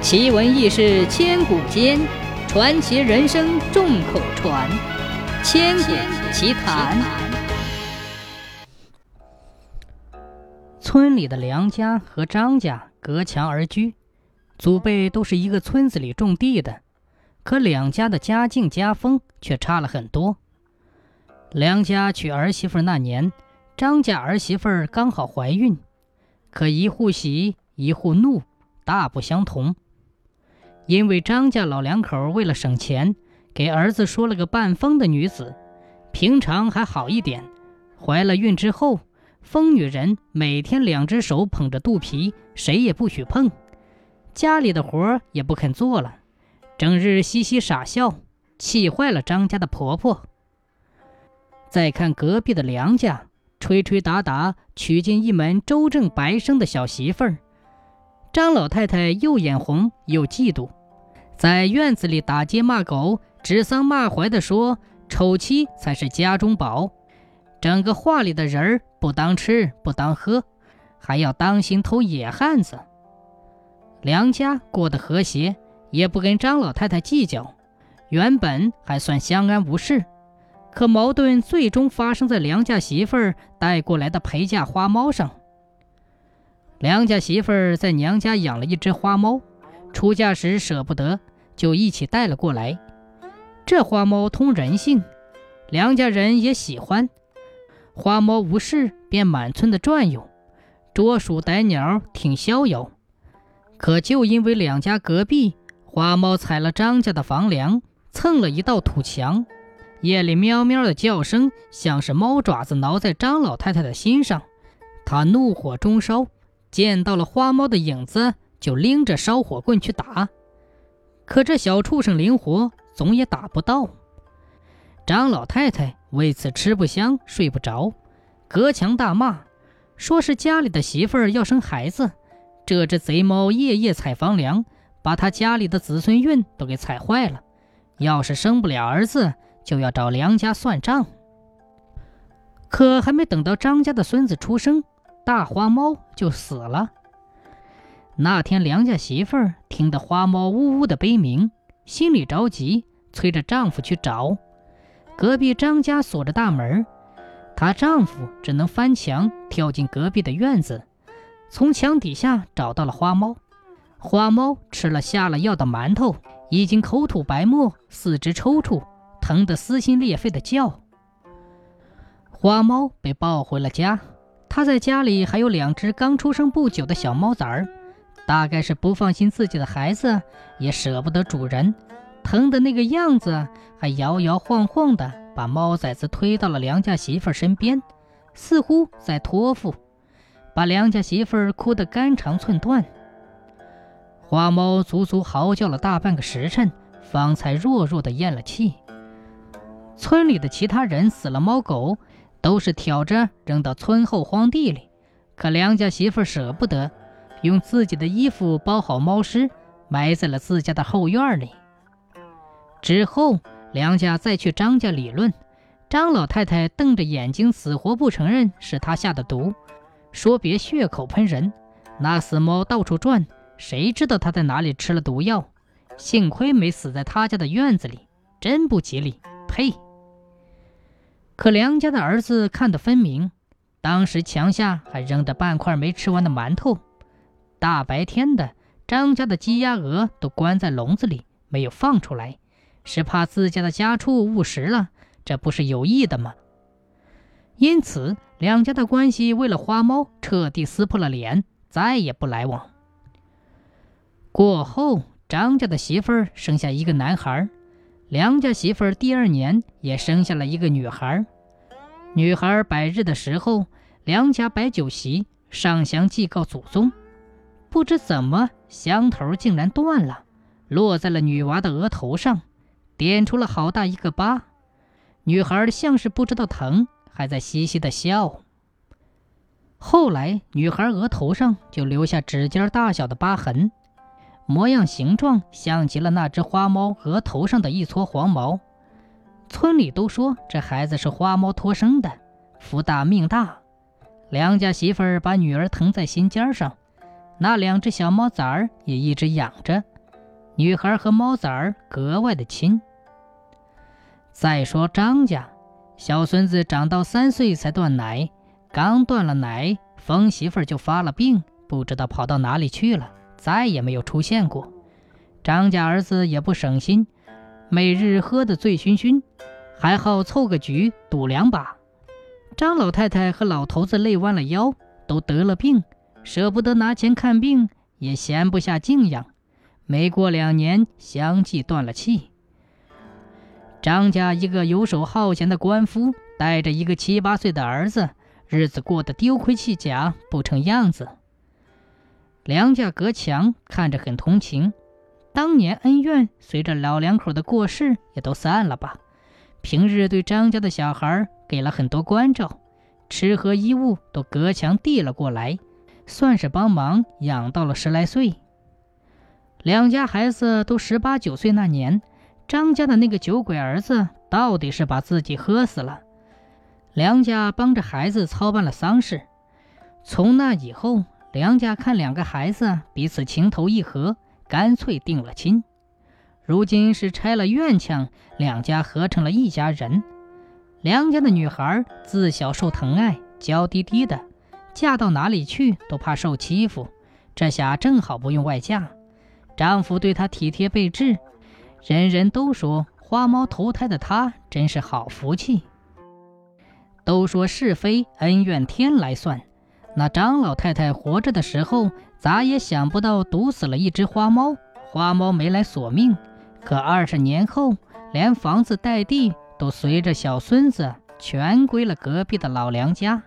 奇闻异事千古间，传奇人生众口传。千古奇谈。村里的梁家和张家隔墙而居，祖辈都是一个村子里种地的，可两家的家境家风却差了很多。梁家娶儿媳妇那年，张家儿媳妇刚好怀孕，可一户喜一户怒，大不相同。因为张家老两口为了省钱，给儿子说了个半疯的女子。平常还好一点，怀了孕之后，疯女人每天两只手捧着肚皮，谁也不许碰，家里的活也不肯做了，整日嘻嘻傻笑，气坏了张家的婆婆。再看隔壁的梁家，吹吹打打娶进一门周正白生的小媳妇儿，张老太太又眼红又嫉妒。在院子里打街骂狗、指桑骂槐的说：“丑妻才是家中宝。”整个话里的人儿不当吃不当喝，还要当心偷野汉子。梁家过得和谐，也不跟张老太太计较，原本还算相安无事。可矛盾最终发生在梁家媳妇儿带过来的陪嫁花猫上。梁家媳妇儿在娘家养了一只花猫。出嫁时舍不得，就一起带了过来。这花猫通人性，梁家人也喜欢。花猫无事便满村的转悠，捉鼠逮鸟，挺逍遥。可就因为两家隔壁，花猫踩了张家的房梁，蹭了一道土墙，夜里喵喵的叫声像是猫爪子挠在张老太太的心上。她怒火中烧，见到了花猫的影子。就拎着烧火棍去打，可这小畜生灵活，总也打不到。张老太太为此吃不香睡不着，隔墙大骂，说是家里的媳妇儿要生孩子，这只贼猫夜夜踩房梁，把他家里的子孙运都给踩坏了。要是生不了儿子，就要找梁家算账。可还没等到张家的孙子出生，大花猫就死了。那天，梁家媳妇儿听得花猫呜呜的悲鸣，心里着急，催着丈夫去找。隔壁张家锁着大门，她丈夫只能翻墙跳进隔壁的院子，从墙底下找到了花猫。花猫吃了下了药的馒头，已经口吐白沫，四肢抽搐，疼得撕心裂肺的叫。花猫被抱回了家，她在家里还有两只刚出生不久的小猫崽儿。大概是不放心自己的孩子，也舍不得主人，疼的那个样子，还摇摇晃晃的把猫崽子推到了梁家媳妇身边，似乎在托付，把梁家媳妇哭得肝肠寸断。花猫足足嚎叫了大半个时辰，方才弱弱的咽了气。村里的其他人死了猫狗，都是挑着扔到村后荒地里，可梁家媳妇舍不得。用自己的衣服包好猫尸，埋在了自家的后院里。之后，梁家再去张家理论，张老太太瞪着眼睛，死活不承认是他下的毒，说别血口喷人。那死猫到处转，谁知道他在哪里吃了毒药？幸亏没死在他家的院子里，真不吉利！呸！可梁家的儿子看得分明，当时墙下还扔着半块没吃完的馒头。大白天的，张家的鸡鸭鹅都关在笼子里，没有放出来，是怕自家的家畜误食了。这不是有意的吗？因此，两家的关系为了花猫彻底撕破了脸，再也不来往。过后，张家的媳妇儿生下一个男孩，梁家媳妇儿第二年也生下了一个女孩。女孩百日的时候，梁家摆酒席，上香祭告祖宗。不知怎么，香头竟然断了，落在了女娃的额头上，点出了好大一个疤。女孩像是不知道疼，还在嘻嘻的笑。后来，女孩额头上就留下指尖大小的疤痕，模样形状像极了那只花猫额头上的一撮黄毛。村里都说这孩子是花猫托生的，福大命大。梁家媳妇儿把女儿疼在心尖上。那两只小猫崽儿也一直养着，女孩和猫崽儿格外的亲。再说张家，小孙子长到三岁才断奶，刚断了奶，疯媳妇儿就发了病，不知道跑到哪里去了，再也没有出现过。张家儿子也不省心，每日喝得醉醺醺，还好凑个局赌两把。张老太太和老头子累弯了腰，都得了病。舍不得拿钱看病，也闲不下静养。没过两年，相继断了气。张家一个游手好闲的官夫，带着一个七八岁的儿子，日子过得丢盔弃甲，不成样子。梁家隔墙看着很同情，当年恩怨随着老两口的过世也都散了吧。平日对张家的小孩给了很多关照，吃喝衣物都隔墙递了过来。算是帮忙养到了十来岁，两家孩子都十八九岁那年，张家的那个酒鬼儿子到底是把自己喝死了。梁家帮着孩子操办了丧事，从那以后，梁家看两个孩子彼此情投意合，干脆定了亲。如今是拆了院墙，两家合成了一家人。梁家的女孩自小受疼爱，娇滴滴的。嫁到哪里去都怕受欺负，这下正好不用外嫁，丈夫对她体贴备至，人人都说花猫投胎的她真是好福气。都说是非恩怨天来算，那张老太太活着的时候咋也想不到毒死了一只花猫，花猫没来索命，可二十年后连房子带地都随着小孙子全归了隔壁的老梁家。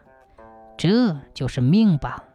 这就是命吧。